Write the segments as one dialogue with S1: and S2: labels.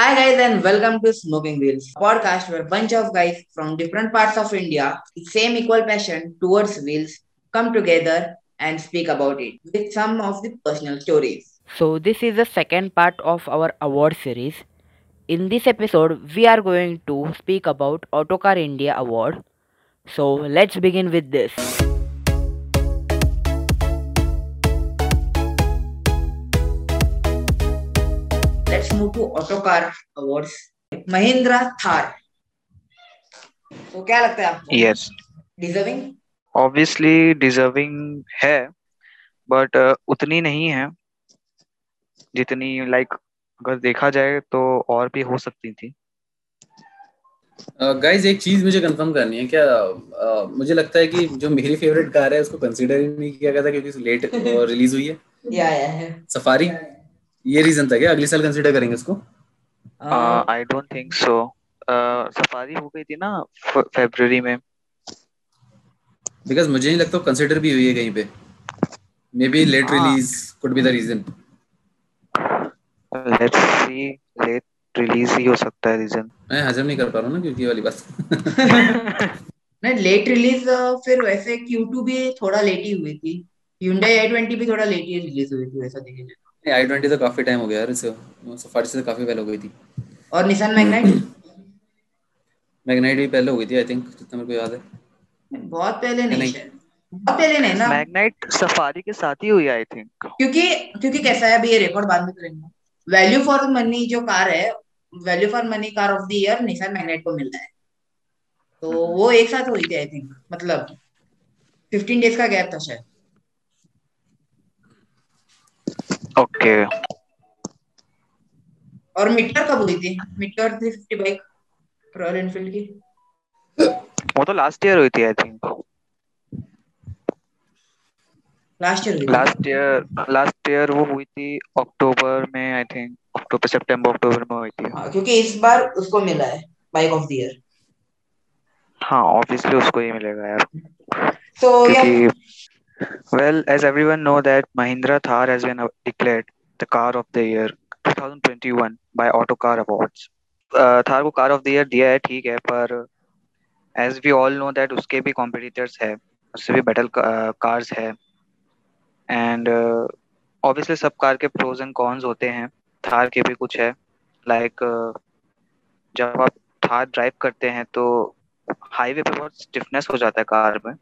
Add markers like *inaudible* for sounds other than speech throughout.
S1: Hi guys and welcome to Smoking Wheels, podcast where bunch of guys from different parts of India with same equal passion towards wheels come together and speak about it with some of the personal stories.
S2: So, this is the second part of our award series. In this episode, we are going to speak about Autocar India Award. So, let's begin with this.
S1: Let's move to Autocar Awards. Mahindra Thar तो क्या लगता है आपको?
S3: Yes
S1: deserving
S3: obviously deserving है but uh, उतनी नहीं है। जितनी लाइक like, अगर देखा जाए तो और भी हो सकती थी।
S4: गाइस एक चीज़ मुझे कंफर्म करनी है क्या uh, मुझे लगता है कि जो मेरी फेवरेट कार है उसको कंसीडर ही नहीं किया गया था क्योंकि लेट रिलीज़ हुई है।
S1: या या है
S4: सफारी ये रीजन था क्या? अगले साल कंसीडर करेंगे उसको?
S3: I don't think so safari हो गई थी ना फरवरी में।
S4: बिकॉज़ मुझे नहीं लगता कंसीडर भी हुई है कहीं पे। May be late release could be the reason
S3: let's see late release ही हो सकता है रीजन
S4: मैं हजम नहीं कर पा रहा हूँ ना क्योंकि वाली बात। *laughs*
S1: नहीं लेट रिलीज़ फिर वैसे Q2 भी थोड़ा लेट ही हुई थी। Hyundai i20 भी थोड़ा लेट ही रिलीज़ हुई थी वैसा देखे जाए
S4: आई ट्वेंटी तो काफ़ी टाइम हो गया यार इसे। सफारी से तो काफ़ी पहले हो गई थी।
S1: और निसान मैग्नाइट
S4: मैग्नाइट भी पहले हो गई थी आई थिंक जितना मेरे को याद है।
S1: बहुत पहले नहीं
S4: नहीं।
S1: बहुत पहले नहीं ना?
S3: मैग्नाइट सफारी के साथ ही हुई आई थिंक
S1: क्योंकि क्योंकि कैसा है अभी ये रिकॉर्ड बाद में करेंगे। वैल्यू फॉर मनी जो कार है value for money car of the year Nissan Magnite को मिल रहा है। तो वो एक साथ हुई थी आई थिंक मतलब 15 डेज़ का गैप था शायद।
S3: ओके।
S1: और मीटर कब हुई थी? मीटर 350 बाइक रॉयल एनफील्ड की?
S3: वो तो लास्ट ईयर हुई थी I think
S1: last year
S3: last year last year वो हुई थी अक्टूबर में आई थिंक अक्टूबर सितंबर अक्टूबर में हुई थी।
S1: हाँ, क्योंकि इस बार उसको मिला है बाइक ऑफ़ द ईयर
S3: हाँ ऑब्वियसली उसको ही मिलेगा यार।
S1: तो या
S3: क्योंकि well as everyone know that Mahindra Thar has been uh, declared the car of the year 2021 by Auto Car Awards uh, Thar को car of the year दिया है ठीक है पर as we all know that उसके भी competitors है उससे भी better uh, cars है and uh, obviously सब कार के pros and cons होते हैं थार के भी कुछ है like uh, जब आप थार ड्राइव करते हैं तो हाईवे पे बहुत स्टिफनेस हो जाता है कार में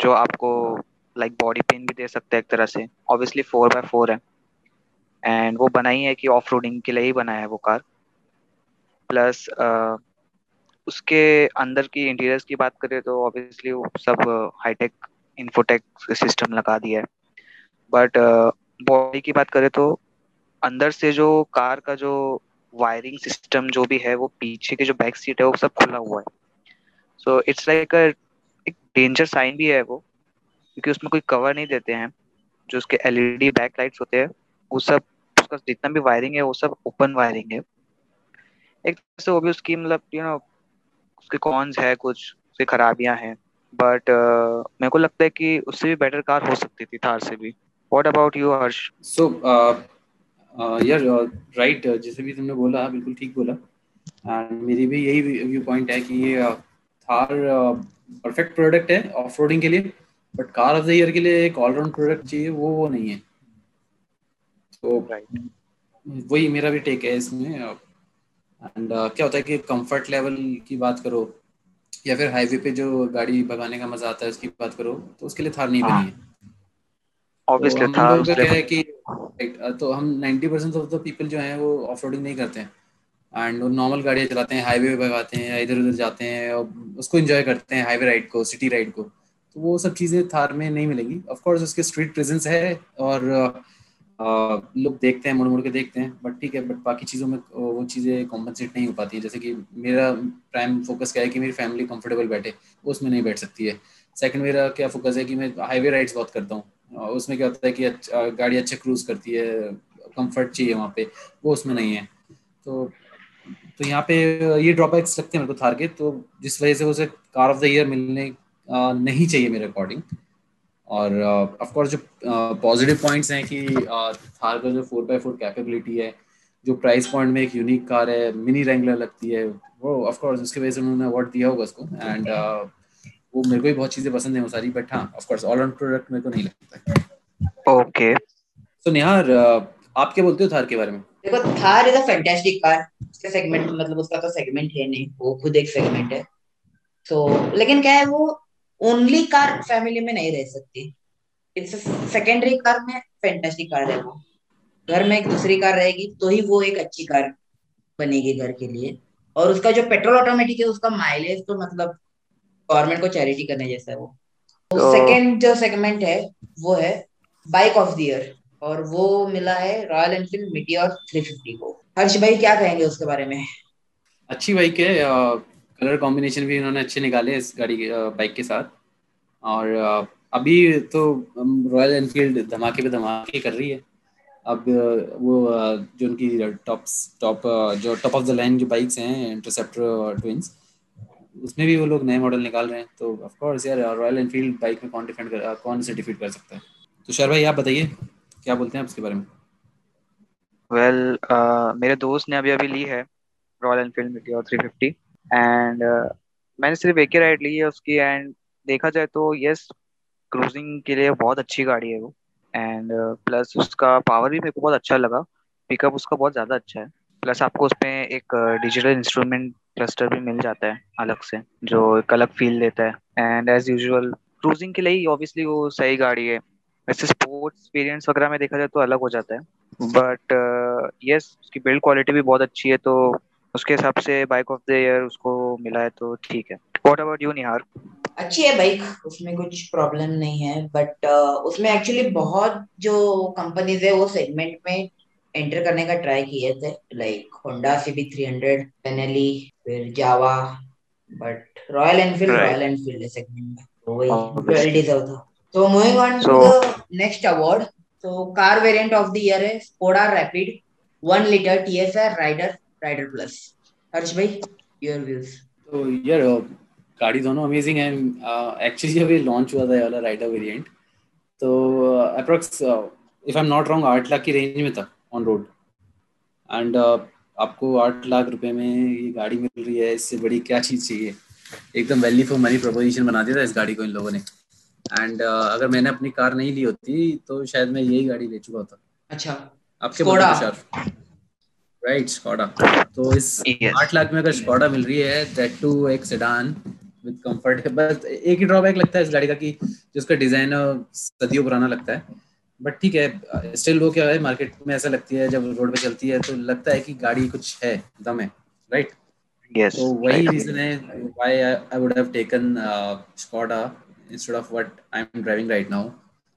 S3: जो आपको लाइक बॉडी पेन भी दे सकता है एक तरह से। ऑब्वियसली फोर बाय फोर है। एंड वो बनाई है कि ऑफ़ रोडिंग के लिए ही बनाया है वो कार प्लस uh, उसके अंदर की इंटीरियर्स की बात करें तो ऑब्वियसली वो सब हाईटेक इन्फोटेक सिस्टम लगा दिया है। बट बॉडी की बात करें तो अंदर से जो कार का जो वायरिंग सिस्टम जो भी है वो पीछे की जो बैक सीट है वो सब खुला हुआ है। सो इट्स लाइक एक डेंजर साइन भी है वो। क्योंकि उसमें कोई कवर नहीं देते हैं। जो उसके एलईडी बैक लाइट्स होते हैं वो सब उसका जितना भी वायरिंग है वो सब ओपन वायरिंग है। एक तरह से वो भी उसकी मतलब यू नो उसके कॉन्स है कुछ उसकी खराबियाँ हैं। बट uh, मेरे को लगता है कि उससे भी बेटर कार हो सकती थी थार से भी। What about you Harsh
S4: so यार राइट जैसे भी तुमने बोला बिल्कुल ठीक बोला। एंड मेरी भी यही व्यू पॉइंट है कि ये uh, थार परफेक्ट प्रोडक्ट है ऑफ़ के लिए। But car of the year के लिए एक ऑलराउंड प्रोडक्ट चाहिए वो वो नहीं है। तो वही मेरा भी टेक है इसमें। एंड uh, क्या होता है कि कंफर्ट लेवल की बात करो या फिर हाईवे पे जो गाड़ी भगाने का मज़ा आता है उसकी बात करो तो उसके लिए थार नहीं बनी है।
S3: ऑब्वियसली
S4: तो
S3: थार
S4: का क्या है कि right, तो हम 90 परसेंट ऑफ़ द पीपल जो हैं वो ऑफ़ रोडिंग नहीं करते हैं। एंड वो नॉर्मल गाड़ियाँ चलाते हैं हाईवे पे भगाते हैं इधर उधर जाते हैं और उसको एंजॉय करते हैं हाईवे राइड को सिटी राइड को। तो वो सब चीज़ें थार में नहीं मिलेंगी। ऑफकोर्स उसके स्ट्रीट प्रेजेंस है और लोग देखते हैं मुड़ मुड़ के देखते हैं बट ठीक है बट बाकी चीज़ों में वो चीज़ें कॉम्पनसेट नहीं हो पाती हैं। जैसे कि मेरा प्राइम फोकस क्या है कि मेरी फैमिली कंफर्टेबल बैठे उसमें नहीं बैठ सकती है। सेकंड मेरा क्या फोकस है कि मैं हाईवे राइड्स बहुत करता हूँ। उसमें क्या होता है कि अच्छा, गाड़ी अच्छा क्रूज करती है कंफर्ट चाहिए वहाँ पे वो उसमें नहीं है। तो तो यहाँ पे ये ड्रॉबैक्स लगते हैं मेरे को थार के तो जिस वजह से उसे कार ऑफ़ द ईयर मिलने नहीं चाहिए मेरे अकॉर्डिंग और ऑफ़ कोर्स जो पॉजिटिव पॉइंट्स हैं कि थार का जो फोर बाई फोर कैपेबिलिटी है जो प्राइस पॉइंट में एक यूनिक कार है मिनी रेंगलर लगती है वो ऑफ़ कोर्स उसके वजह से उन्होंने अवार्ड दिया होगा उसको. एंड uh, वो मेरे को भी बहुत चीज़ें पसंद है वो सारी बट हाँ of course all round product मेरे को नहीं लगता
S3: ओके
S4: तो निहार आप क्या बोलते हो थार के बारे में?
S1: देखो Thar is a fantastic car उसका सेगमेंट मतलब उसका तो सेगमेंट है नहीं वो खुद एक सेगमेंट है. सो so, लेकिन क्या है वो ओनली कार फैमिली में नहीं रह सकती। इट्स सेकेंडरी कार में फैंटास्टिक कार है वो। घर में एक दूसरी कार रहेगी तो ही वो एक अच्छी कार बनेगी घर के लिए। और उसका जो पेट्रोल ऑटोमेटिक है उसका माइलेज तो मतलब गवर्नमेंट को चैरिटी करने जैसा है वो। तो सेकेंड जो सेगमेंट है वो है बाइक ऑफ़ द ईयर और वो मिला है रॉयल एनफील्ड मिटियोर 350 को। हर्ष भाई क्या कहेंगे उसके बारे में?
S4: अच्छी बाइक है कलर कॉम्बिनेशन भी इन्होंने अच्छे निकाले इस गाड़ी के बाइक के साथ। और अभी तो रॉयल एनफील्ड धमाके पे धमाके कर रही है। अब वो जो उनकी टॉप टॉप जो टॉप ऑफ़ द लाइन जो बाइक्स हैं इंटरसेप्टर ट्विंस उसमें भी वो लोग नए मॉडल निकाल रहे हैं। तो ऑफ़ कोर्स यार रॉयल एनफील्ड बाइक में कौन डिफेंड कर कौन से डिफीट कर सकता है? तो शर भाई आप बताइए क्या बोलते हैं आप बारे में?
S3: वेल well, uh, मेरे दोस्त ने अभी अभी ली है Royal Enfield Meteor 350 and uh, मैंने सिर्फ़ एक ही राइड ली है उसकी एंड देखा जाए तो यस क्रूजिंग के लिए बहुत अच्छी गाड़ी है वो। एंड प्लस uh, उसका पावर भी मेरे को बहुत अच्छा लगा। पिकअप उसका बहुत ज़्यादा अच्छा है। प्लस आपको उसमें एक डिजिटल इंस्ट्रूमेंट क्लस्टर भी मिल जाता है अलग से जो एक अलग फील देता है। एंड एज यूजल क्रूजिंग के लिए ही ऑब्वियसली वो सही गाड़ी है। वैसे स्पोर्ट्स एक्सपीरियंस वगैरह में देखा जाए तो अलग हो जाता है। बट यस uh, yes, उसकी बिल्ड क्वालिटी भी बहुत अच्छी है तो उसके हिसाब से बाइक ऑफ़ द ईयर उसको मिला है तो ठीक है। व्हाट अबाउट यू निहार
S1: अच्छी है बाइक उसमें कुछ प्रॉब्लम नहीं है बट uh, उसमें एक्चुअली बहुत जो कंपनीज़ है वो सेगमेंट में एंटर करने का ट्राई किए थे लाइक होंडा सीबी 300 पेनेली फिर Jawa but Royal Enfield Royal Enfield segment में तो वही वेल डिजर्व था। So moving on so, to the next award. So car variant of the year is Skoda Rapid, one liter TSR Rider Rider Plus. Harsh भाई your views.
S4: तो यार गाड़ी दोनों amazing है। एक्चुअली जब ये लॉन्च हुआ था ये वाला राइडर वेरिएंट तो approx if I am not wrong आठ लाख की रेंज में था ऑन रोड एंड आपको आठ लाख रुपए में ये गाड़ी मिल रही है। इससे बड़ी क्या चीज़ चाहिए? एकदम वैल्यू फॉर मनी प्रोपोजिशन बना दिया था इस गाड़ी को इन लोगों ने। एंड uh, अगर मैंने अपनी कार नहीं ली होती तो शायद मैं यही गाड़ी ले चुका होता।
S1: अच्छा।
S4: आपके राइट स्कॉडा तो इस आठ लाख में अगर स्कॉडा मिल रही है दैट टू एक सेडान विद कंफर्ट बस एक ही ड्रॉबैक लगता है इस गाड़ी का कि जिसका डिज़ाइन सदियों पुराना लगता है। बट ठीक है स्टिल वो क्या है मार्केट में ऐसा लगती है जब रोड पे चलती है तो लगता है कि गाड़ी कुछ है दम है। राइट
S3: yes
S4: तो वही रीजन है why I would have taken Skoda instead of what I'm driving right now.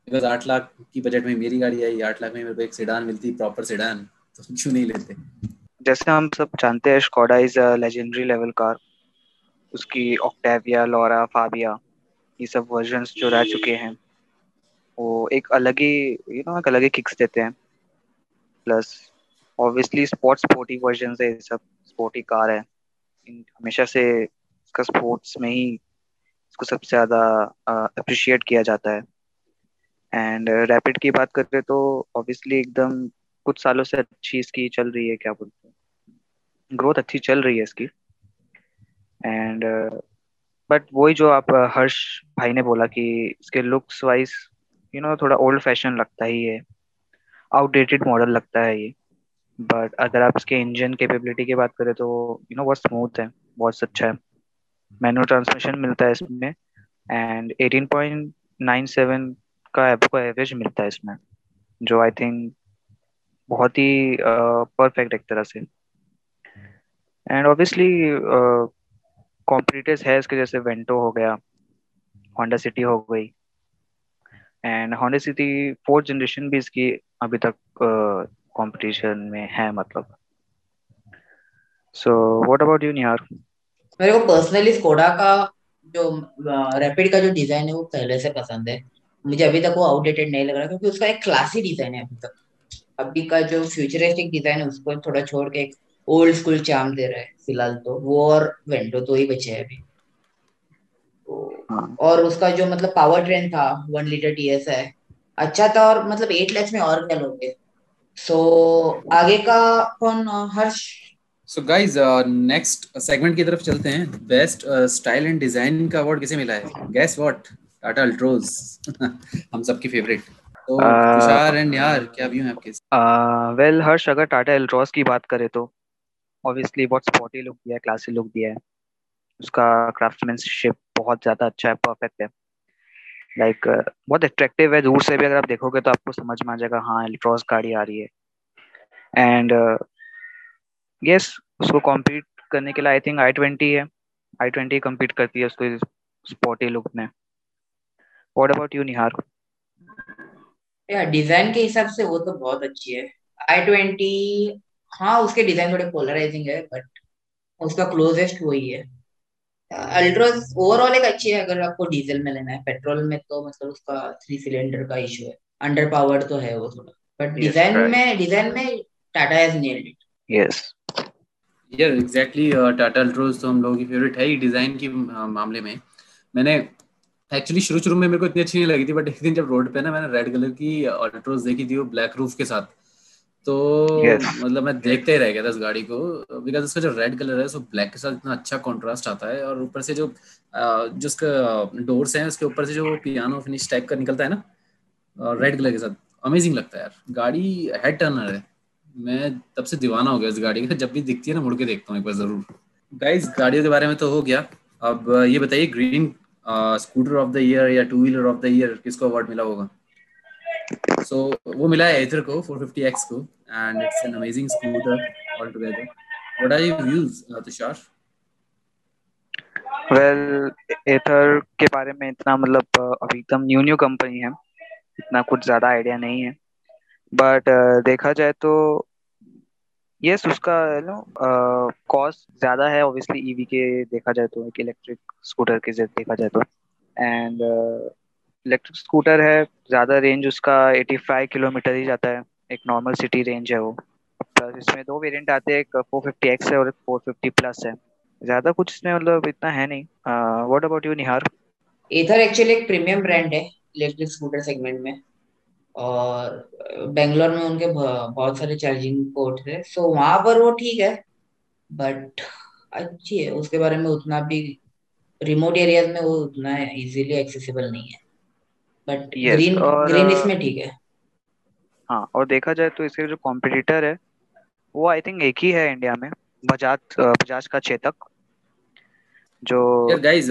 S4: Because आठ लाख की बजट में मेरी गाड़ी आई आठ लाख में मेरे को एक सेडान मिलती प्रॉपर सेडान तो क्यों नहीं लेते?
S3: जैसे हम सब जानते हैं Skoda is legendary level car उसकी ऑक्टेविया लोरा फाबिया ये सब वर्जन्स जो रह चुके हैं, वो एक अलग ही यू नो एक अलग ही किक्स देते हैं. Plus obviously sports sporty version है सब स्पोर्टी कार है. हमेशा से इसका स्पोर्ट्स में ही इसको सबसे ज़्यादा अप्रिशिएट किया जाता है. एंड रैपिड की बात करें तो ऑब्वियसली एकदम कुछ सालों से अच्छी इसकी चल रही है, क्या बोलते हैं? ग्रोथ अच्छी चल रही है इसकी। एंड बट वही जो आप हर्ष भाई ने बोला कि इसके लुक्स वाइज यू नो थोड़ा ओल्ड फ़ैशन लगता ही है। आउटडेटेड मॉडल लगता है ये। बट अगर आप इसके इंजन कैपेबिलिटी की बात करें तो यू नो बहुत स्मूथ है, बहुत अच्छा है। मैनुअल ट्रांसमिशन मिलता है इसमें। एंड 18.97 का एवरेज मिलता है इसमें। जो आई थिंक बहुत ही परफेक्ट uh, एक तरह से। एंड ऑब्वियसली कॉम्पिटिटर्स है इसके जैसे वेंटो हो गया होंडा सिटी हो गई। And Honda City fourth generation भी इसकी अभी तक कंपटीशन uh, में है मतलब। So what about you Nihar
S1: मेरे को पर्सनली स्कोडा का जो रैपिड का जो डिज़ाइन है वो पहले से पसंद है। मुझे अभी तक वो आउटडेटेड नहीं लग रहा क्योंकि उसका एक क्लासी डिज़ाइन है अभी तक। अभी का जो फ्यूचरिस्टिक डिज़ाइन है उसको थोड़ा छोड़ के एक ओल्ड स्कूल चार्म दे रहा है फ़िलहाल तो। वो और वेंटो तो ही बचे हैं अभी। तो, हाँ। और उसका जो मतलब पावर ट्रेन था वन लीटर टी एस है अच्छा था और मतलब एट लैक्स में और क्या लोगे? सो so, आगे का कौन हर्ष?
S4: सो गाइस नेक्स्ट सेगमेंट की तरफ़ चलते हैं। बेस्ट स्टाइल एंड डिज़ाइन का अवार्ड किसे मिला है? गैस व्हाट टाटा अल्ट्रोज हम सबकी फेवरेट तो तुषार एंड यार क्या व्यू है आपके
S3: वेल हर्ष अगर टाटा एल्ट्रोज की बात करें तो ऑब्वियसली बहुत स्पॉटी लुक दिया है क्लासी लुक दिया है। उसका क्राफ्टमैनशिप बहुत ज़्यादा अच्छा है परफेक्ट है। लाइक like, uh, बहुत अट्रैक्टिव है दूर से भी अगर आप देखोगे तो आपको समझ में आ जाएगा हाँ एल्ट्रोज गाड़ी आ रही है। एंड यस uh, उसको कॉम्पीट करने के लिए आई थिंक आई ट्वेंटी है। आई ट्वेंटी कम्पीट करती है उसको स्पॉटी लुक में। वॉट अबाउट यू निहार
S1: यार डिज़ाइन के हिसाब से वो तो बहुत अच्छी है। आई ट्वेंटी हाँ उसके डिज़ाइन थोड़े पोलराइजिंग है बट उसका क्लोजेस्ट वही है। अल्ट्रोज ओवरऑल एक अच्छी है अगर आपको डीजल में लेना है। पेट्रोल में तो मतलब उसका थ्री सिलेंडर का इशू है। अंडर पावर्ड तो है वो थोड़ा। बट डिज़ाइन में डिज़ाइन में Tata has nailed it
S3: yes
S4: यार एग्जैक्टली टाटा अल्ट्रोज तो हम लोगों की फेवरेट है ही डिज़ाइन के uh, मामले में। मैंने एक्चुअली शुरू शुरू में मेरे को इतनी अच्छी नहीं लगी थी बट एक दिन जब रोड पे ना मैंने रेड कलर की अल्ट्रोज देखी थी वो ब्लैक रूफ के साथ तो yes. मतलब मैं देखते ही रह गया था इस गाड़ी को बिकॉज़ उसका जो रेड कलर है सो ब्लैक के साथ इतना अच्छा कॉन्ट्रास्ट आता है और ऊपर से जो जो उसका डोर्स हैं उसके ऊपर से जो पियानो फिनिश टाइप का निकलता है ना रेड कलर के साथ अमेजिंग लगता है यार। गाड़ी हेड टर्नर है। मैं तब से दीवाना हो गया इस गाड़ी का जब भी दिखती है ना मुड़ के देखता हूँ एक बार ज़रूर। गाइस गाड़ियों के बारे में तो हो गया। अब ये बताइए green scooter of the year या two wheeler of the year किसको अवार्ड मिला होगा? सो so, वो मिला है एथर को 450x को and it's an amazing scooter all together what are your views Tushar
S3: well Ather के बारे में इतना मतलब अभी एकदम न्यू न्यू कंपनी है इतना कुछ ज़्यादा आइडिया नहीं है. बट uh, देखा जाए तो यस उसका नो कॉस्ट ज़्यादा है ऑब्वियसली ईवी e के देखा जाए तो एक इलेक्ट्रिक स्कूटर के देखा जाए तो। एंड इलेक्ट्रिक स्कूटर है, ज़्यादा रेंज उसका 85 किलोमीटर ही जाता है। एक नॉर्मल सिटी रेंज है वो। प्लस इसमें दो वेरिएंट आते हैं, एक 450x है और एक 450 प्लस है। ज़्यादा कुछ इसमें मतलब इतना है नहीं। व्हाट अबाउट यू निहार
S1: इधर एक्चुअली एक प्रीमियम ब्रांड है इलेक्ट्रिक स्कूटर सेगमेंट में। और बेंगलोर में उनके बहुत सारे चार्जिंग पोर्ट थे सो वहाँ पर वो ठीक है बट अच्छी है। उसके बारे में उतना भी रिमोट एरियाज़ में वो उतना इजीली एक्सेसिबल नहीं है। बट ग्रीन ग्रीन इसमें ठीक है।
S3: हाँ और देखा जाए तो इसके जो कॉम्पिटिटर है वो आई थिंक एक ही है इंडिया में बजाज बजाज का चेतक जो
S4: यार गाइस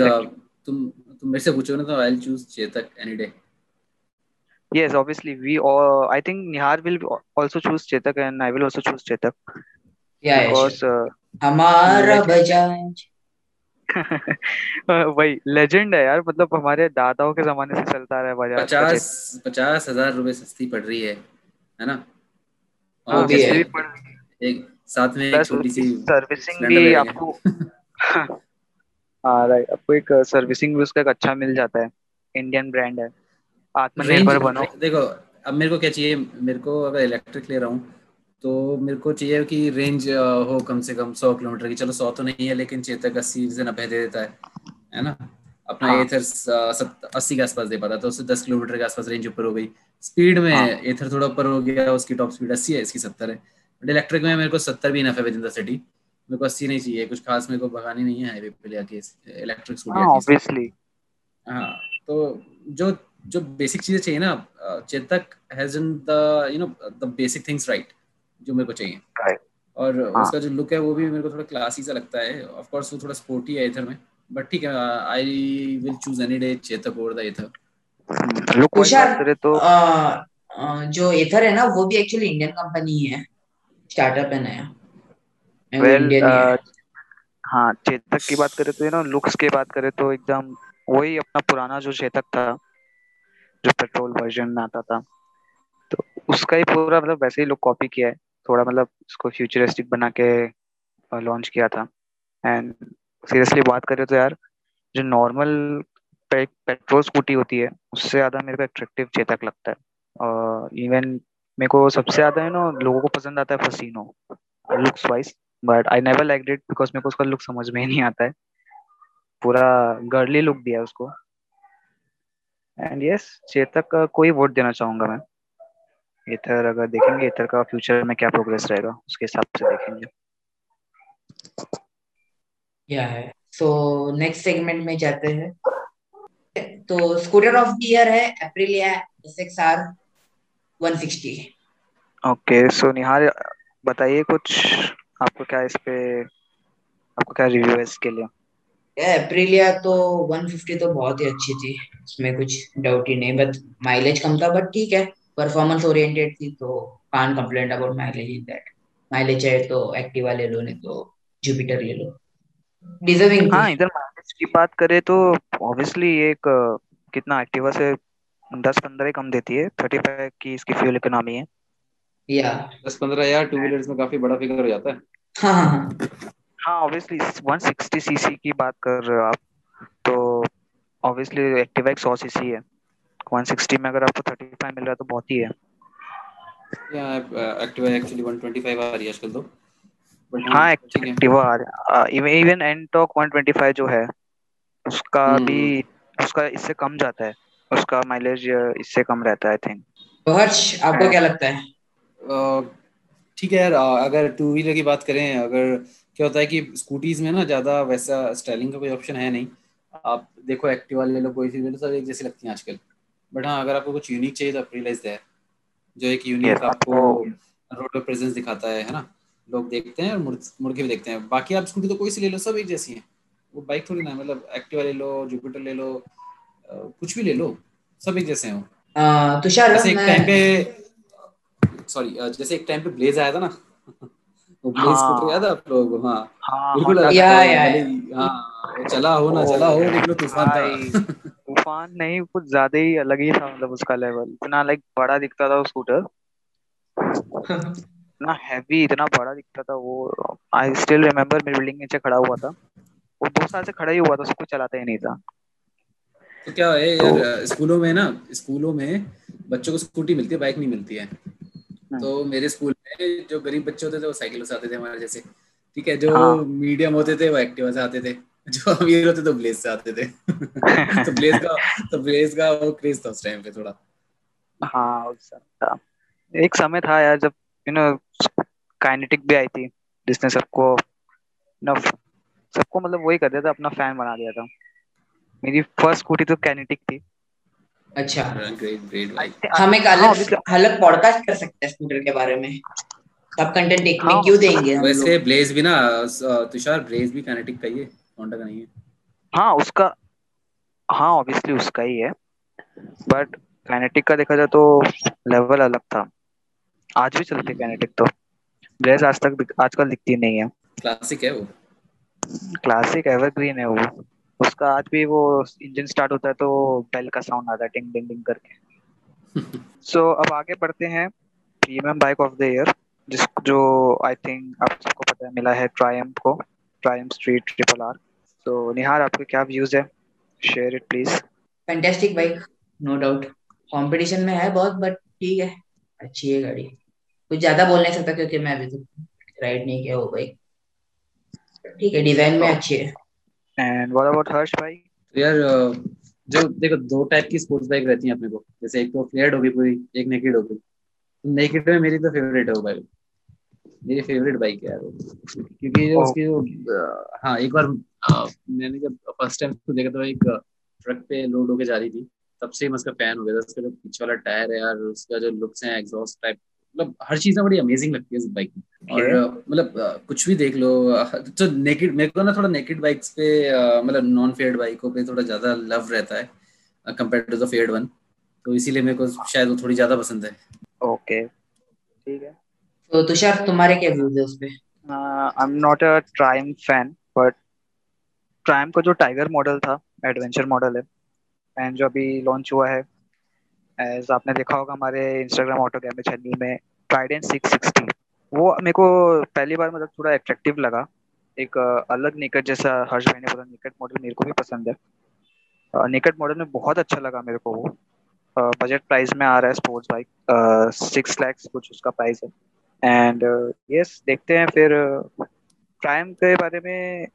S4: तुम तुम मेरे से पूछो ना तो I will choose Chetak any day
S3: yes obviously we all i think nihar will also choose chetak and i will also choose chetak.
S1: Yeah because yeah, sure. uh, हमारा बजाज *laughs*
S3: वही लेजेंड है यार मतलब हमारे दादाओं के जमाने से चलता रहा है बजाज
S4: पचास पचास हज़ार रुपए सस्ती पड़ रही है है ना?
S3: हाँ, और भी है।
S4: एक साथ में एक छोटी सी
S3: सर्विसिंग भी आपको *laughs* हाँ राइट आपको एक सर्विसिंग भी उसका एक अच्छा मिल जाता है। इंडियन ब्रांड है। आत्मनिर्भर बनो।
S4: देखो अब मेरे को क्या चाहिए? मेरे को अगर इलेक्ट्रिक ले रहा हूँ तो मेरे को चाहिए कि रेंज हो कम से कम सौ किलोमीटर की। चलो सौ तो नहीं है लेकिन चेतक अस्सी से नब्बे दे देता है है ना? अपना हाँ. एथर अस्सी के आसपास दे पाता तो उससे दस किलोमीटर के आसपास रेंज ऊपर हो गई। स्पीड में हाँ. एथर थोड़ा ऊपर हो गया उसकी टॉप स्पीड अस्सी है इसकी सत्तर है। बट इलेक्ट्रिक में मेरे को सत्तर भी इनफ है विद इन द सिटी मेरे को अस्सी नहीं चाहिए कुछ खास मेरे को भगानी नहीं है हाईवे पे लेके इलेक्ट्रिक स्कूटी
S3: ऑब्वियसली
S4: हाँ तो जो जो बेसिक चीज़ें चाहिए ना Chetak has in the you know the basic things right जो मेरे को चाहिए। और हाँ. उसका जो लुक है वो भी मेरे को थोड़ा क्लासी सा लगता है। ऑफ़ कोर्स वो थोड़ा स्पोर्टी है इधर में बट ठीक है I will choose any day Chetak over the Ather
S1: look wise तो जो इथर है ना वो भी एक्चुअली इंडियन कंपनी है। स्टार्टअप है नया।
S3: वेल हाँ चेतक की बात करें तो ना लुक्स की बात करें तो एकदम वही अपना पुराना जो चेतक था जो पेट्रोल वर्जन आता था। तो उसका ही पूरा मतलब वैसे ही लुक कॉपी किया है। थोड़ा मतलब उसको फ्यूचरिस्टिक बना के लॉन्च किया था। एंड सीरियसली बात करें तो यार जो नॉर्मल पे, पेट्रोल स्कूटी होती है उससे ज़्यादा मेरे को अट्रैक्टिव चेतक लगता है। और इवन मेरे को सबसे ज़्यादा है ना लोगों को पसंद आता है Fascino looks wise but I never like it because मेरे को उसका लुक समझ में ही नहीं आता है। पूरा गर्ली लुक दिया उसको। एंड यस चेतक का कोई वोट देना चाहूँगा मैं। इधर अगर देखेंगे इधर का फ्यूचर में क्या प्रोग्रेस रहेगा उसके हिसाब से देखेंगे।
S1: या है? सो नेक्स्ट सेगमेंट में जाते हैं। तो स्कूटर ऑफ़ द ईयर है Aprilia SXR 160
S3: okay so Nihar बताइए कुछ आपको क्या इस पे आपको क्या रिव्यू है इसके लिए?
S1: अप्रिलिया तो 150 तो बहुत ही अच्छी थी उसमें कुछ डाउट ही नहीं बट माइलेज कम था बट ठीक है परफॉर्मेंस ओरिएंटेड थी तो can't complaint about mileage in that mileage है तो एक्टिवा ले लो नहीं तो जुपिटर ले लो. डिजर्विंग
S3: हाँ इधर माइलेज की बात करें तो ऑब्वियसली एक कितना एक्टिवा से दस पंद्रह कम देती है थर्टी फाइव की इसकी फ्यूल इकोनॉमी है.
S1: या
S4: दस पंद्रह यार टू व्हीलर्स में काफ़ी बड़ा फिगर हो जाता है
S1: हाँ. हाँ हाँ
S3: हाँ ऑब्वियसली 160 सीसी की बात कर रहे हो आप तो ऑब्वियसली एक्टिवा एक 100 सीसी है। 160 में अगर आपको 35 मिल रहा है तो बहुत ही है।
S4: या एक्टिवा एक्चुअली 125 आ रही है आजकल तो।
S3: हाँ
S4: ठीक है।
S3: एक्टिवा इवन एनटॉक 125 जो है उसका
S4: हम्म।
S3: भी उसका इससे कम जाता है। उसका माइलेज इससे कम रहता है आई थिंक
S1: तो हर्ष आपको क्या लगता है?
S4: ठीक है यार अगर टू व्हीलर की बात करें अगर क्या होता है कि स्कूटीज में ना ज़्यादा वैसा स्टाइलिंग का कोई ऑप्शन है नहीं। आप देखो एक्टिवा ले लो कोई सी ले लो सब एक जैसी लगती हैं आजकल। बट हाँ अगर आपको कुछ यूनिक चाहिए तो अप्रिलाइज है जो एक यूनिक
S3: Yes,
S4: आपको रोड पे प्रेजेंस दिखाता है है ना? लोग देखते हैं और मुड़ मुड़ के भी देखते हैं। बाकी आप स्कूटी तो कोई सी ले लो सब एक जैसी है। वो बाइक थोड़ी ना मतलब एक्टिवा ले लो जुपिटर ले लो कुछ भी ले लो सब एक जैसे हैं वो।
S1: तुषार
S4: जैसे एक टाइम पे सॉरी जैसे एक टाइम पे ब्लेज आया था ना। वो ब्लेज
S3: हाँ।
S4: याद है आप लोगों को? हाँ।
S3: हाँ
S4: बिल्कुल
S3: Honda
S4: अलग
S1: या, या,
S4: हाँ चला हो ना चला हो लेकिन तूफ़ान था।
S3: तूफ़ान नहीं कुछ ज़्यादा ही अलग ही था मतलब उसका लेवल इतना लाइक बड़ा दिखता था वो स्कूटर *laughs* इतना हैवी इतना बड़ा दिखता था वो। आई स्टिल रिमेम्बर मेरी बिल्डिंग नीचे खड़ा हुआ था। वो दो साल से खड़ा ही हुआ था उसको चलाता ही नहीं था।
S4: तो क्या है यार स्कूलों में ना स्कूलों में बच्चों को स्कूटी मिलती है बाइक नहीं मिलती है। तो मेरे स्कूल में जो गरीब बच्चे होते थे वो साइकिलों से आते थे हमारे जैसे। ठीक है जो
S3: हाँ।
S4: मीडियम होते थे वो एक्टिवा से आते थे। जो अमीर होते तो ब्लेज से आते थे। *laughs* तो ब्लेज का तो ब्लेज का वो क्रेज था उस टाइम पे थोड़ा।
S3: हाँ था। एक समय था यार जब यू नो काइनेटिक भी आई थी जिसने सबको सबको मतलब वही कर दिया था अपना फ़ैन बना दिया था। मेरी फ़र्स्ट स्कूटी तो काइनेटिक थी।
S1: अच्छा।
S4: ग्रेट ग्रेट
S1: हम एक अलग अलग पॉडकास्ट कर सकते हैं स्कूटर के बारे में। सब कंटेंट एक में
S3: हाँ।
S1: क्यों देंगे हम
S4: वैसे ब्लेज भी ना तुषार ब्लेज भी काइनेटिक का ही है। होंडा का नहीं है?
S3: हाँ उसका हाँ ऑब्वियसली उसका ही है। बट काइनेटिक का देखा जाए तो लेवल अलग था। आज भी चलती है काइनेटिक तो। ब्लेज आज तक आजकल दिखती नहीं है।
S4: क्लासिक है वो।
S3: क्लासिक एवरग्रीन है वो। उसका आज भी वो इंजन स्टार्ट होता है तो बेल का साउंड आता है टिंग टिंग टिंग करके। सो *laughs* so, अब आगे बढ़ते हैं premium bike of the year जिस जो आई थिंक आप सबको पता है मिला है ट्रायम्फ को ट्रायम्फ स्ट्रीट ट्रिपल आर तो निहार आपके क्या व्यूज़ है? Share it please
S1: fantastic bike no doubt competition में है बहुत बट ठीक है अच्छी है गाड़ी। कुछ ज़्यादा बोल नहीं सकता क्योंकि मैं अभी तक राइड नहीं किया वो बाइक ठीक है डिज़ाइन में अच्छी है।
S3: एंड व्हाट अबाउट हर्ष भाई
S4: तो यार जो देखो दो टाइप की स्पोर्ट्स बाइक रहती हैं अपने को। जैसे एक तो फ्लेयर्ड होगी पूरी एक नेकेड होगी। तो नेकेड में मेरी तो फेवरेट है वो बाइक मेरी फेवरेट बाइक है यार क्योंकि जो. उसकी जो हाँ एक बार मैंने जब फ़र्स्ट टाइम उसको देखा था एक ट्रक पे लोड होके जा रही थी। तब से मैं उसका फ़ैन हो गया था। उसका जो पीछे वाला टायर है यार उसका जो लुक्स है एग्जॉस्ट टाइप मतलब हर चीज़ ना बड़ी अमेजिंग लगती है बाइक में। और. मतलब कुछ भी देख लो तो नेकेड मेरे को ना थोड़ा नेकेड बाइक्स पे मतलब नॉन फेयर्ड बाइकों पे थोड़ा ज़्यादा लव रहता है compare to the faired one तो इसीलिए मेरे को शायद वो थोड़ी ज़्यादा पसंद है।
S3: ओके ठीक है।
S1: तो तुषार तुम्हारे क्या व्यूज़ है उस पे?
S3: I am not a Triumph fan but Triumph का जो टाइगर मॉडल था एडवेंचर मॉडल है एंड जो अभी लॉन्च हुआ है एज आपने देखा होगा हमारे इंस्टाग्राम ऑटो कैमे चैनल में ट्राइडेंट सिक्स सिक्सटी वो मेरे को पहली बार मतलब थोड़ा अट्रैक्टिव लगा। एक अलग निकट जैसा हर्ष भाई ने बोला निकट मॉडल मेरे को भी पसंद है। निकट मॉडल में बहुत अच्छा लगा मेरे को वो। बजट प्राइस में आ रहा है स्पोर्ट्स बाइक सिक्स लैक्स कुछ उसका प्राइस है। एंड यस देखते हैं फिर ट्रायम के बारे में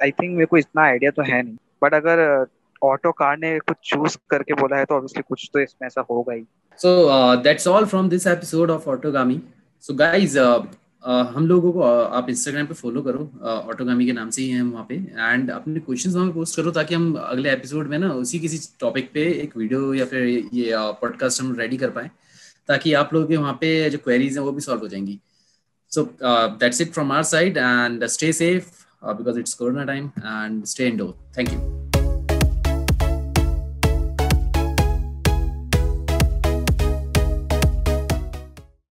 S3: आई थिंक मेरे को इतना आइडिया तो है नहीं। बट अगर ऑटो कार ने कुछ चूज़ करके बोला है तो ऑब्वियसली कुछ तो इसमें ऐसा होगा ही।
S4: All from this episode of Autogami. So guys, uh, uh, हम लोगों को uh, आप इंस्टाग्राम पे फॉलो करो ऑटोगामी uh, के नाम से ही हैं वहाँ पे। एंड अपने क्वेश्चंस वहाँ पे पोस्ट करो ताकि हम अगले एपिसोड में ना उसी किसी टॉपिक पे एक वीडियो या फिर ये पॉडकास्ट uh, हम रेडी कर पाए ताकि आप लोगों के वहाँ पे जो क्वेरीज हैं वो भी सॉल्व हो जाएँगी। So that's it from our side and stay safe because it's corona time and stay indoor thank you